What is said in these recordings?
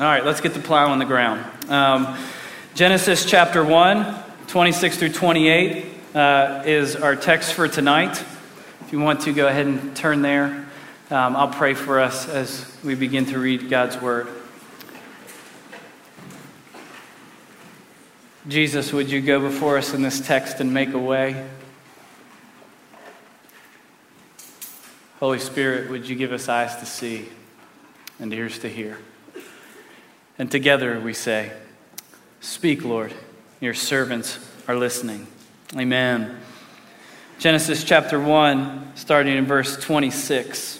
All right, let's get the plow on the ground. Um, Genesis chapter 1, 26 through 28 uh, is our text for tonight. If you want to, go ahead and turn there. Um, I'll pray for us as we begin to read God's word. Jesus, would you go before us in this text and make a way? Holy Spirit, would you give us eyes to see and ears to hear? And together we say, Speak, Lord, your servants are listening. Amen. Genesis chapter 1, starting in verse 26.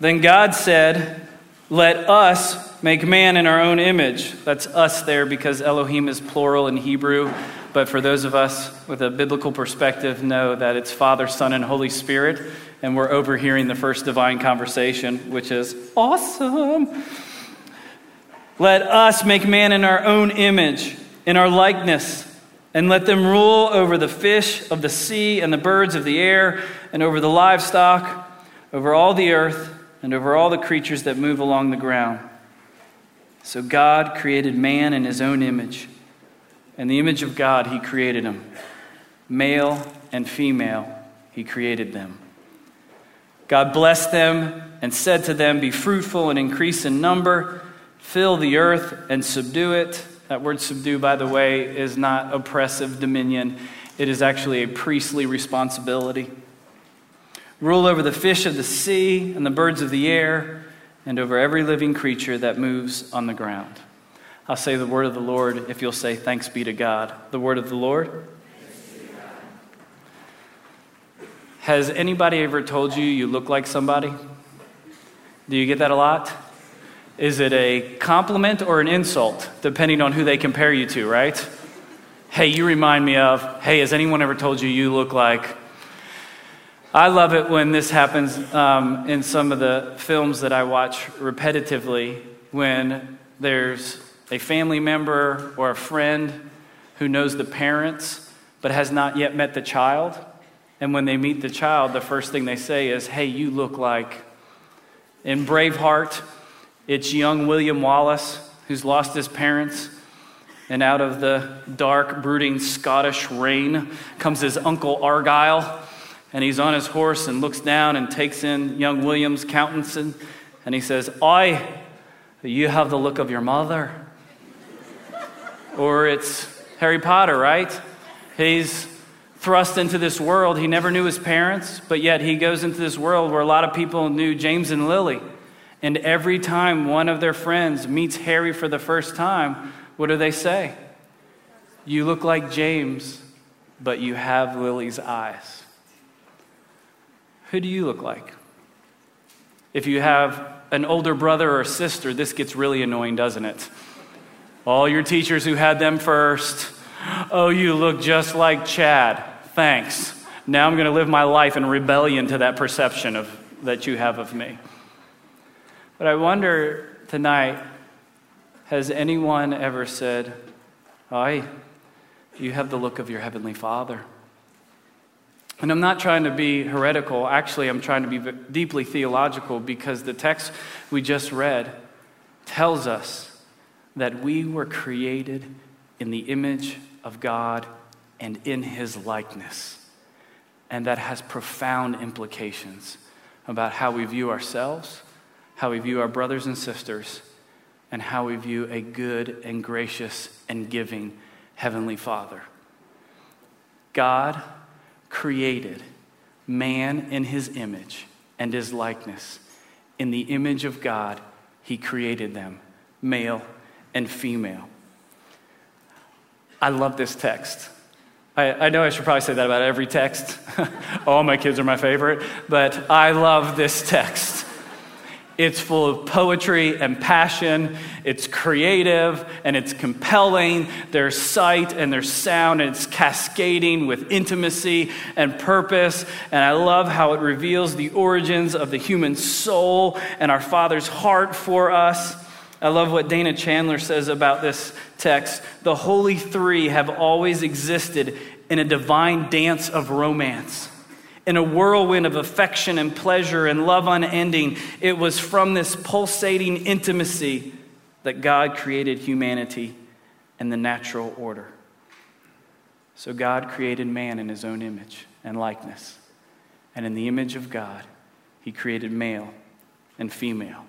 Then God said, Let us make man in our own image. That's us there because Elohim is plural in Hebrew. But for those of us with a biblical perspective, know that it's Father, Son, and Holy Spirit and we're overhearing the first divine conversation, which is awesome. Let us make man in our own image, in our likeness, and let them rule over the fish of the sea and the birds of the air, and over the livestock, over all the earth, and over all the creatures that move along the ground. So God created man in his own image. In the image of God, he created him. Male and female, he created them. God blessed them and said to them, Be fruitful and increase in number, fill the earth and subdue it. That word subdue, by the way, is not oppressive dominion, it is actually a priestly responsibility. Rule over the fish of the sea and the birds of the air, and over every living creature that moves on the ground. I'll say the word of the Lord if you'll say, Thanks be to God. The word of the Lord. Has anybody ever told you you look like somebody? Do you get that a lot? Is it a compliment or an insult, depending on who they compare you to, right? Hey, you remind me of, hey, has anyone ever told you you look like? I love it when this happens um, in some of the films that I watch repetitively when there's a family member or a friend who knows the parents but has not yet met the child and when they meet the child, the first thing they say is, Hey, you look like. In Braveheart, it's young William Wallace who's lost his parents. And out of the dark, brooding Scottish rain comes his uncle Argyle. And he's on his horse and looks down and takes in young William's countenance. And, he says, I, you have the look of your mother. Or it's Harry Potter, right? He's thrust into this world. He never knew his parents, but yet he goes into this world where a lot of people knew James and Lily. And every time one of their friends meets Harry for the first time, what do they say? You look like James, but you have Lily's eyes. Who do you look like? If you have an older brother or sister, this gets really annoying, doesn't it? All your teachers who had them first, oh, you look just like Chad thanks. Now I'm going to live my life in rebellion to that perception of, that you have of me. But I wonder tonight has anyone ever said, I, you have the look of your heavenly Father? And I'm not trying to be heretical. Actually, I'm trying to be deeply theological because the text we just read tells us that we were created in the image of God and in his likeness. And that has profound implications about how we view ourselves, how we view our brothers and sisters, and how we view a good and gracious and giving Heavenly Father. God created man in his image and his likeness. In the image of God, he created them, male and female. I love this text. I, I, know I should probably say that about every text. All my kids are my favorite, but I love this text. It's full of poetry and passion. It's creative and it's compelling. There's sight and there's sound and it's cascading with intimacy and purpose. And I love how it reveals the origins of the human soul and our Father's heart for us. I love what Dana Chandler says about this text. The Holy Three have always existed in a divine dance of romance. in a whirlwind of affection and pleasure and love unending. It was from this pulsating intimacy that God created humanity and the natural order. So God created man in his own image and likeness. And in the image of God, he created male and female.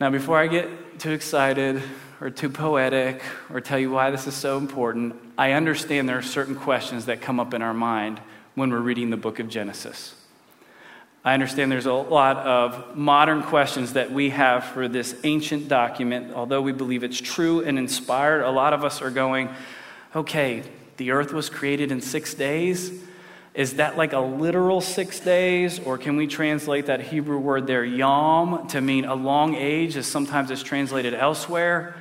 Now, before I get too excited or too poetic or tell you why this is so important, I understand there are certain questions that come up in our mind when we're reading the book of Genesis. I understand there's a lot of modern questions that we have for this ancient document. Although we believe it's true and inspired, a lot of us are going, okay, the earth was created in six days. Is that like a literal six days? Or can we translate that Hebrew word there, yom, to mean a long age, as sometimes it's translated elsewhere?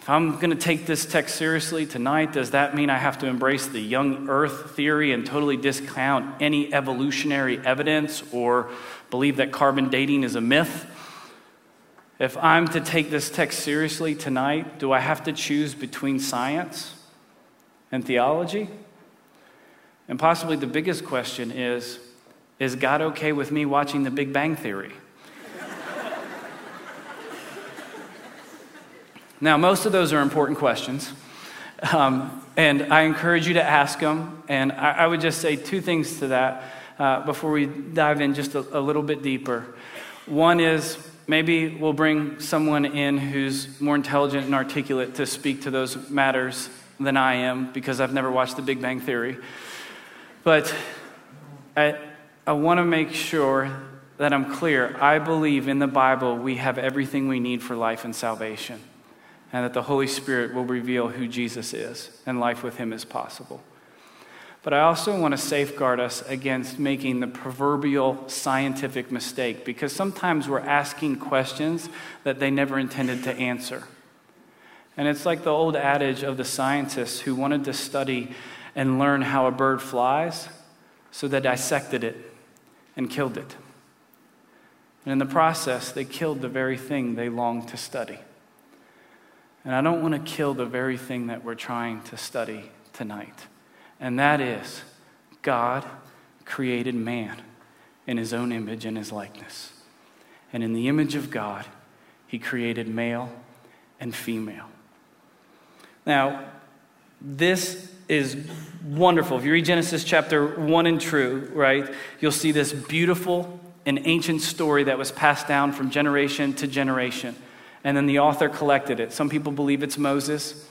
If I'm going to take this text seriously tonight, does that mean I have to embrace the young earth theory and totally discount any evolutionary evidence or believe that carbon dating is a myth? If I'm to take this text seriously tonight, do I have to choose between science and theology? And possibly the biggest question is Is God okay with me watching the Big Bang Theory? Now, most of those are important questions. Um, and I encourage you to ask them. And I, I would just say two things to that uh, before we dive in just a, a little bit deeper. One is maybe we'll bring someone in who's more intelligent and articulate to speak to those matters than I am because I've never watched The Big Bang Theory. But I, I want to make sure that I'm clear. I believe in the Bible we have everything we need for life and salvation and that the Holy Spirit will reveal who Jesus is, and life with him is possible. But I also want to safeguard us against making the proverbial scientific mistake because sometimes we're asking questions that they never intended to answer. And it's like the old adage of the scientists who wanted to study and learn how a bird flies, so they dissected it and killed it. And in the process, they killed the very thing they longed to study. And I don't want to kill the very thing that we're trying to study tonight. And that is God created man in his own image and his likeness. And in the image of God, he created male and female. Now, this is wonderful. If you read Genesis chapter 1 and true, right, you'll see this beautiful and ancient story that was passed down from generation to generation and then the author collected it. Some people believe it's Moses,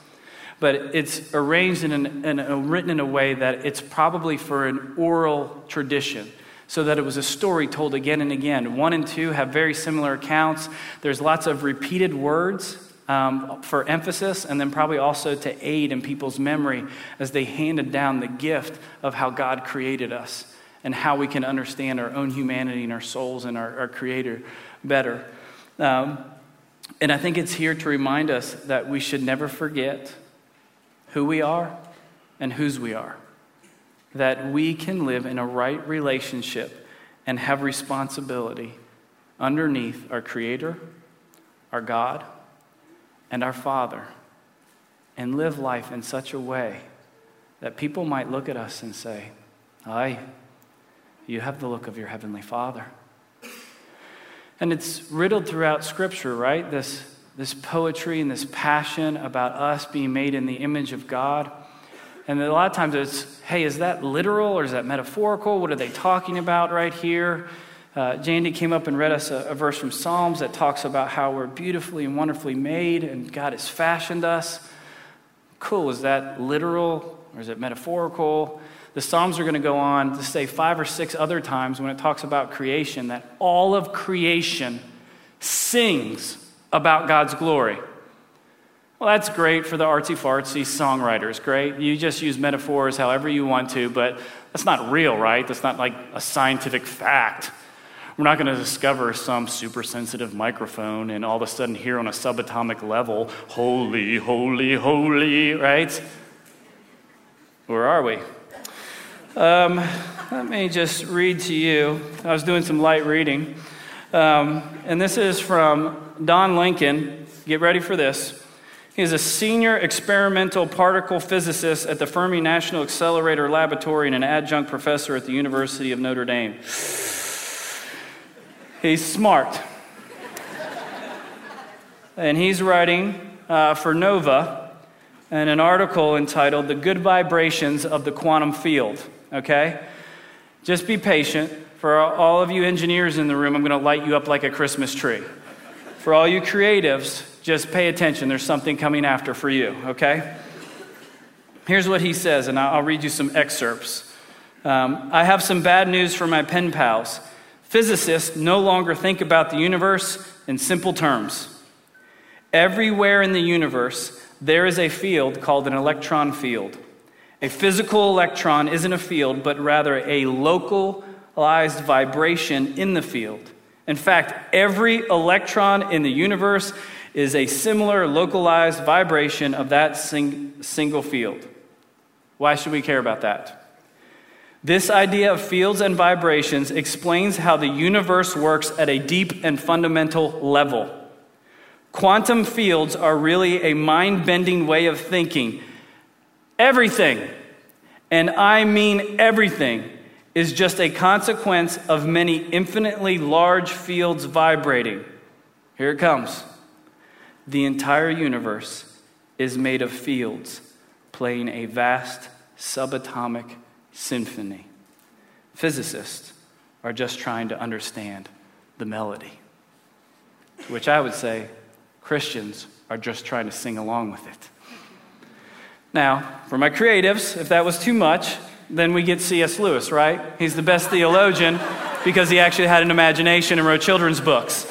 but it's arranged and written in a way that it's probably for an oral tradition so that it was a story told again and again. One and two have very similar accounts. There's lots of repeated words um, for emphasis, and then probably also to aid in people's memory as they handed down the gift of how God created us and how we can understand our own humanity and our souls and our, our Creator better. Um, and I think it's here to remind us that we should never forget who we are and whose we are. That we can live in a right relationship and have responsibility underneath our Creator, our God, and our Father, and live life in such a way that people might look at us and say, Aye, you have the look of your Heavenly Father. And it's riddled throughout Scripture, right? This, this poetry and this passion about us being made in the image of God. And a lot of times it's, hey, is that literal or is that metaphorical? What are they talking about right here? Uh, Jandy came up and read us a, a verse from Psalms that talks about how we're beautifully and wonderfully made and God has fashioned us. Cool. Is that literal or is it metaphorical? the Psalms are going to go on to say five or six other times when it talks about creation that all of creation sings about God's glory. Well, that's great for the artsy fartsy songwriters, great. You just use metaphors however you want to, but that's not real, right? That's not like a scientific fact. We're not going to discover some super sensitive microphone and all of a sudden hear on a subatomic level, holy, holy, holy, right? Where are we? Um, let me just read to you. I was doing some light reading. Um, and this is from Don Lincoln. Get ready for this. He is a senior experimental particle physicist at the Fermi National Accelerator Laboratory and an adjunct professor at the University of Notre Dame. He's smart. and he's writing uh, for Nova in an article entitled The Good Vibrations of the Quantum Field. Okay? Just be patient. For all of you engineers in the room, I'm going to light you up like a Christmas tree. For all you creatives, just pay attention. There's something coming after for you, okay? Here's what he says, and I'll read you some excerpts. Um, I have some bad news for my pen pals. Physicists no longer think about the universe in simple terms. Everywhere in the universe, there is a field called an electron field. A physical electron isn't a field, but rather a localized vibration in the field. In fact, every electron in the universe is a similar localized vibration of that sing- single field. Why should we care about that? This idea of fields and vibrations explains how the universe works at a deep and fundamental level. Quantum fields are really a mind bending way of thinking. Everything, and I mean everything, is just a consequence of many infinitely large fields vibrating. Here it comes. The entire universe is made of fields playing a vast subatomic symphony. Physicists are just trying to understand the melody, which I would say Christians are just trying to sing along with it. Now, for my creatives, if that was too much, then we get C.S. Lewis, right? He's the best theologian because he actually had an imagination and wrote children's books.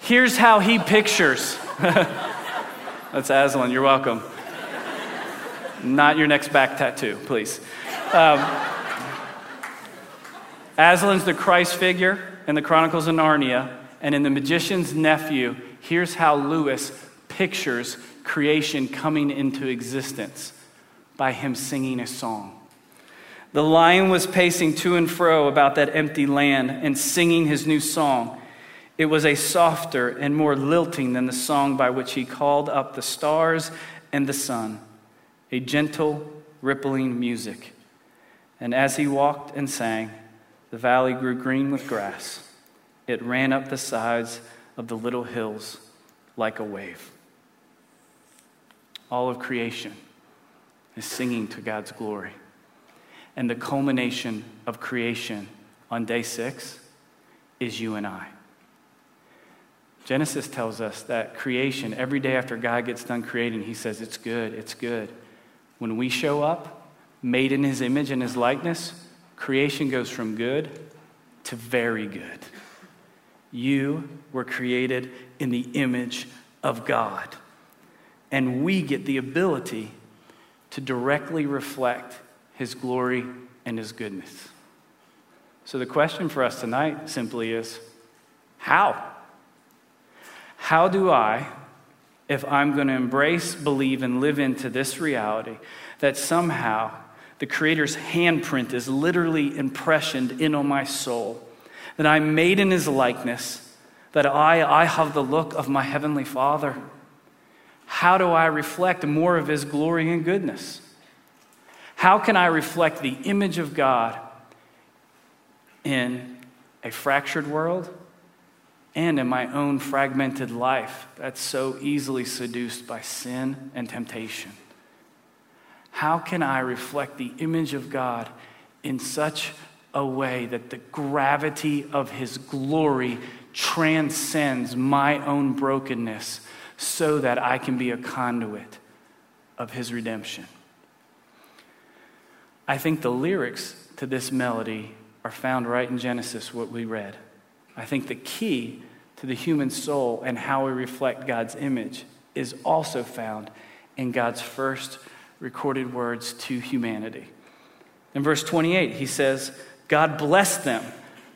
Here's how he pictures. That's Aslan, you're welcome. Not your next back tattoo, please. Um, Aslan's the Christ figure in the Chronicles of Narnia, and in The Magician's Nephew, here's how Lewis pictures creation coming into existence by him singing a song. The lion was pacing to and fro about that empty land and singing his new song. It was a softer and more lilting than the song by which he called up the stars and the sun, a gentle, rippling music. And as he walked and sang, the valley grew green with grass. It ran up the sides of the little hills like a wave. All of creation is singing to God's glory. And the culmination of creation on day six is you and I. Genesis tells us that creation, every day after God gets done creating, he says, It's good, it's good. When we show up, made in his image and his likeness, creation goes from good to very good. You were created in the image of God. And we get the ability to directly reflect his glory and his goodness. So the question for us tonight simply is how? How do I, if I'm going to embrace, believe, and live into this reality, that somehow the Creator's handprint is literally impressioned in on my soul, that I'm made in His likeness, that I, I have the look of my Heavenly Father? How do I reflect more of His glory and goodness? How can I reflect the image of God in a fractured world and in my own fragmented life that's so easily seduced by sin and temptation? How can I reflect the image of God in such a way that the gravity of His glory transcends my own brokenness so that I can be a conduit of His redemption? I think the lyrics to this melody are found right in Genesis, what we read. I think the key to the human soul and how we reflect God's image is also found in God's first recorded words to humanity. In verse 28, he says, God blessed them.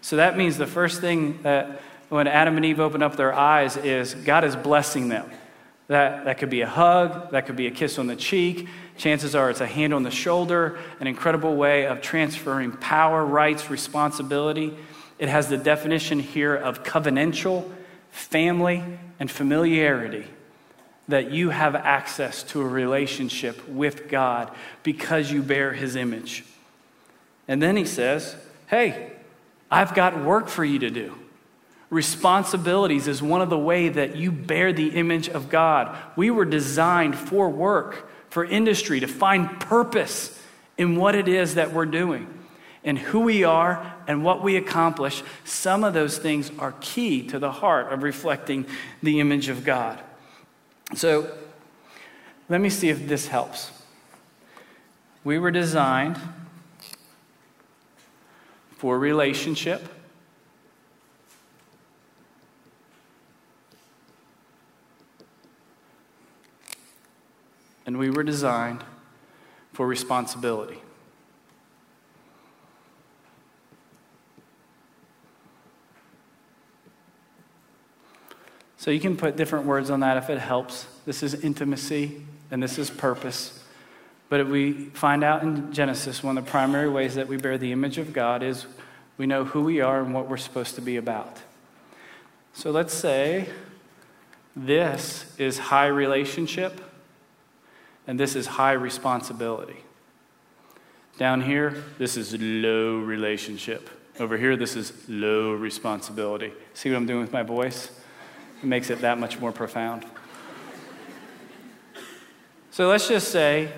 So that means the first thing that when Adam and Eve open up their eyes is God is blessing them. That, that could be a hug, that could be a kiss on the cheek. Chances are it's a hand on the shoulder, an incredible way of transferring power, rights, responsibility. It has the definition here of covenantal, family, and familiarity. that you have access to a relationship with God because you bear his image. And then he says, Hey, I've got work for you to do. Responsibilities is one of the way that you bear the image of God. We were designed for work, for industry, to find purpose in what it is that we're doing and who we are and what we accomplish. Some of those things are key to the heart of reflecting the image of God. So let me see if this helps. We were designed for relationship. And we were designed for responsibility. So you can put different words on that if it helps. This is intimacy and this is purpose. But we find out in Genesis, one of the primary ways that we bear the image of God is we know who we are and what we're supposed to be about. So let's say this is high relationship and this is high responsibility. Down here, this is low relationship. Over here, this is low responsibility. See what I'm doing with my voice? Makes it that much more profound. So let's just say,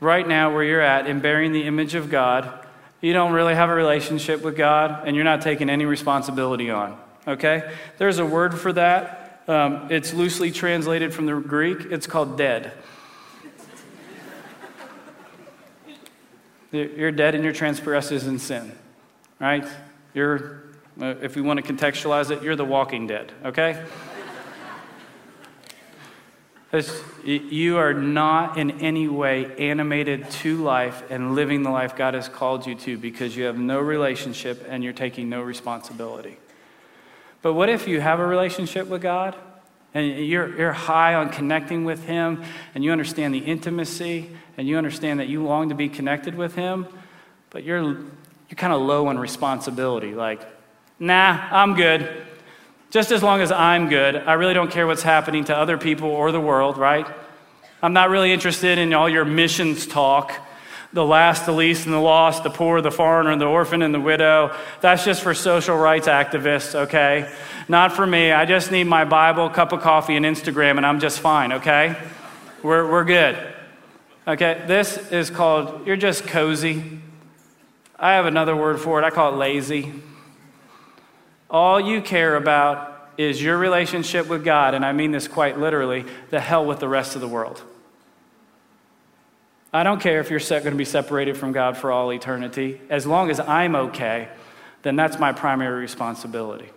right now, where you're at in bearing the image of God, you don't really have a relationship with God and you're not taking any responsibility on. Okay? There's a word for that. Um, it's loosely translated from the Greek. It's called dead. You're dead in your transgressions and sin, right? You're, uh, if we want to contextualize it, you're the walking dead, okay? You are not in any way animated to life and living the life God has called you to because you have no relationship and you're taking no responsibility. But what if you have a relationship with God and you're, you're high on connecting with Him and you understand the intimacy and you understand that you long to be connected with Him, but you're, you're kind of low on responsibility? Like, nah, I'm good. Just as long as I'm good, I really don't care what's happening to other people or the world, right? I'm not really interested in all your missions talk the last, the least, and the lost, the poor, the foreigner, the orphan, and the widow. That's just for social rights activists, okay? Not for me. I just need my Bible, cup of coffee, and Instagram, and I'm just fine, okay? We're, we're good. Okay, this is called, you're just cozy. I have another word for it. I call it lazy. All you care about is your relationship with God, and I mean this quite literally, the hell with the rest of the world. I don't care if you're going to be separated from God for all eternity. As long as I'm okay, then that's my primary responsibility.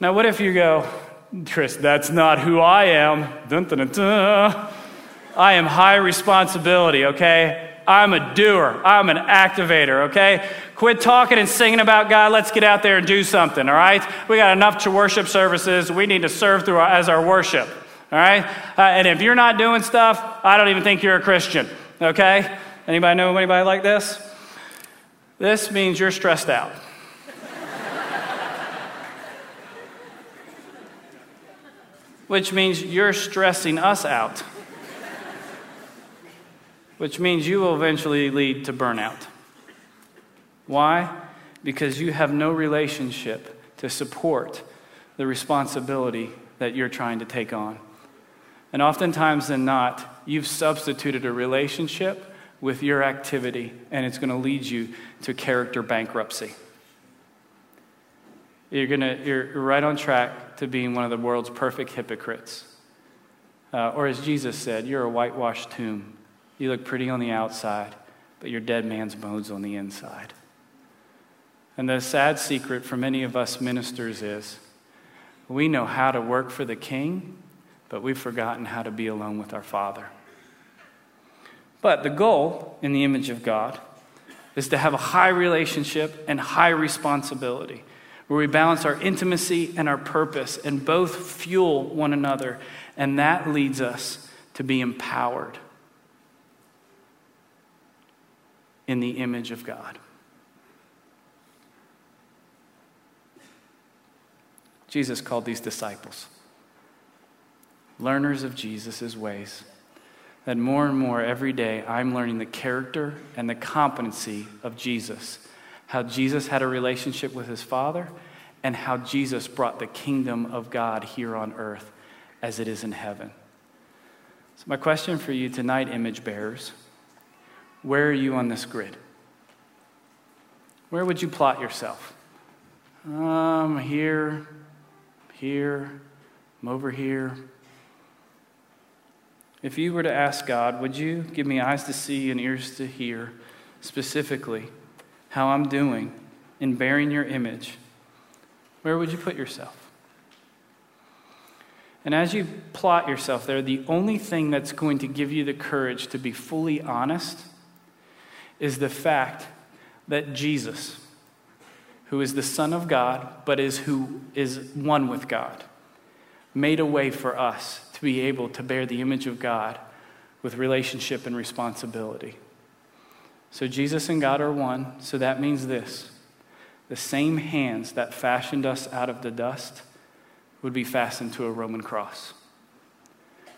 Now, what if you go, Chris, that's not who I am? Dun, dun, dun, I am high responsibility, okay? I'm a doer. I'm an activator, okay? Quit talking and singing about God. Let's get out there and do something, all right? We got enough to worship services. We need to serve through our, as our worship, all right? Uh, and if you're not doing stuff, I don't even think you're a Christian, okay? Anybody know anybody like this? This means you're stressed out. Which means you're stressing us out which means you will eventually lead to burnout. Why? Because you have no relationship to support the responsibility that you're trying to take on. And oftentimes than not, you've substituted a relationship with your activity, and it's going to lead you to character bankruptcy. You're, gonna, you're right on track to being one of the world's perfect hypocrites. Uh, or as Jesus said, you're a whitewashed tomb you look pretty on the outside, but you're dead man's bones on the inside. And the sad secret for many of us ministers is we know how to work for the king, but we've forgotten how to be alone with our Father. But the goal in the image of God is to have a high relationship and high responsibility, where we balance our intimacy and our purpose and both fuel one another. And that leads us to be empowered in the image of God. Jesus called these disciples learners of Jesus' ways. That more and more every day I'm learning the character and the competency of Jesus. How Jesus had a relationship with his Father, and how Jesus brought the kingdom of God here on earth as it is in heaven. So, my question for you tonight, image bearers, where are you on this grid? Where would you plot yourself? Um, here, here, I'm over here. If you were to ask God, would you give me eyes to see and ears to hear specifically how I'm doing in bearing your image? Where would you put yourself? And as you plot yourself there, the only thing that's going to give you the courage to be fully honest is the fact that Jesus, who is the Son of God, but is who is one with God, made a way for us to be able to bear the image of God with relationship and responsibility. So Jesus and God are one, so that means this the same hands that fashioned us out of the dust would be fastened to a Roman cross.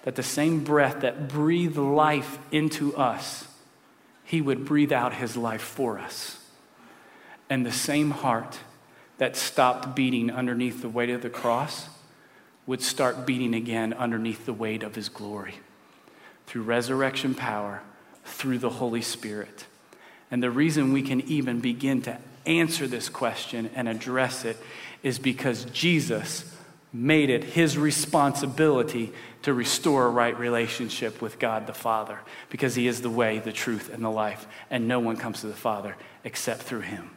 That the same breath that breathed life into us, he would breathe out his life for us. And the same heart that stopped beating underneath the weight of the cross would start beating again underneath the weight of his glory through resurrection power, through the Holy Spirit. And the reason we can even begin to answer this question and address it is because Jesus made it his responsibility to restore a right relationship with God the Father because he is the way, the truth, and the life, and no one comes to the Father except through him.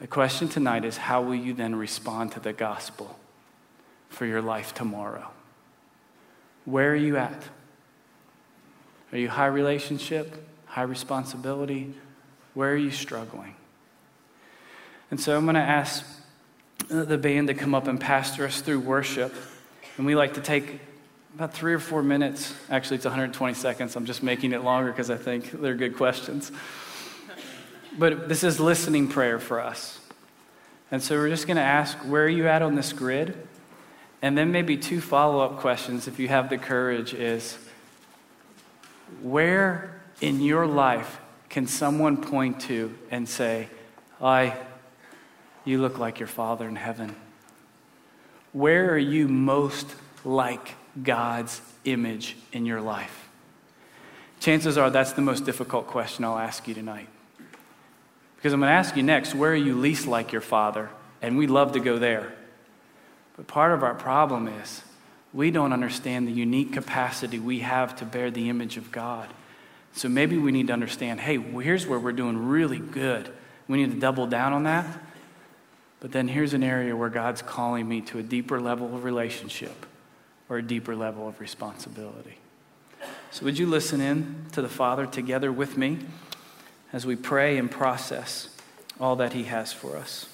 The question tonight is how will you then respond to the gospel for your life tomorrow? Where are you at? Are you high relationship, high responsibility? Where are you struggling? And so I'm going to ask the band to come up and pastor us through worship. And we like to take about three or four minutes. Actually, it's 120 seconds. I'm just making it longer because I think they're good questions. But this is listening prayer for us. And so we're just going to ask, where are you at on this grid? And then maybe two follow up questions, if you have the courage, is where in your life can someone point to and say, I you look like your Father in heaven? Where are you most like God's image in your life? Chances are that's the most difficult question I'll ask you tonight. Because I'm going to ask you next, where are you least like your Father? And we love to go there. But part of our problem is we don't understand the unique capacity we have to bear the image of God. So maybe we need to understand hey, here's where we're doing really good. We need to double down on that. But then here's an area where God's calling me to a deeper level of relationship or a deeper level of responsibility. So, would you listen in to the Father together with me as we pray and process all that He has for us?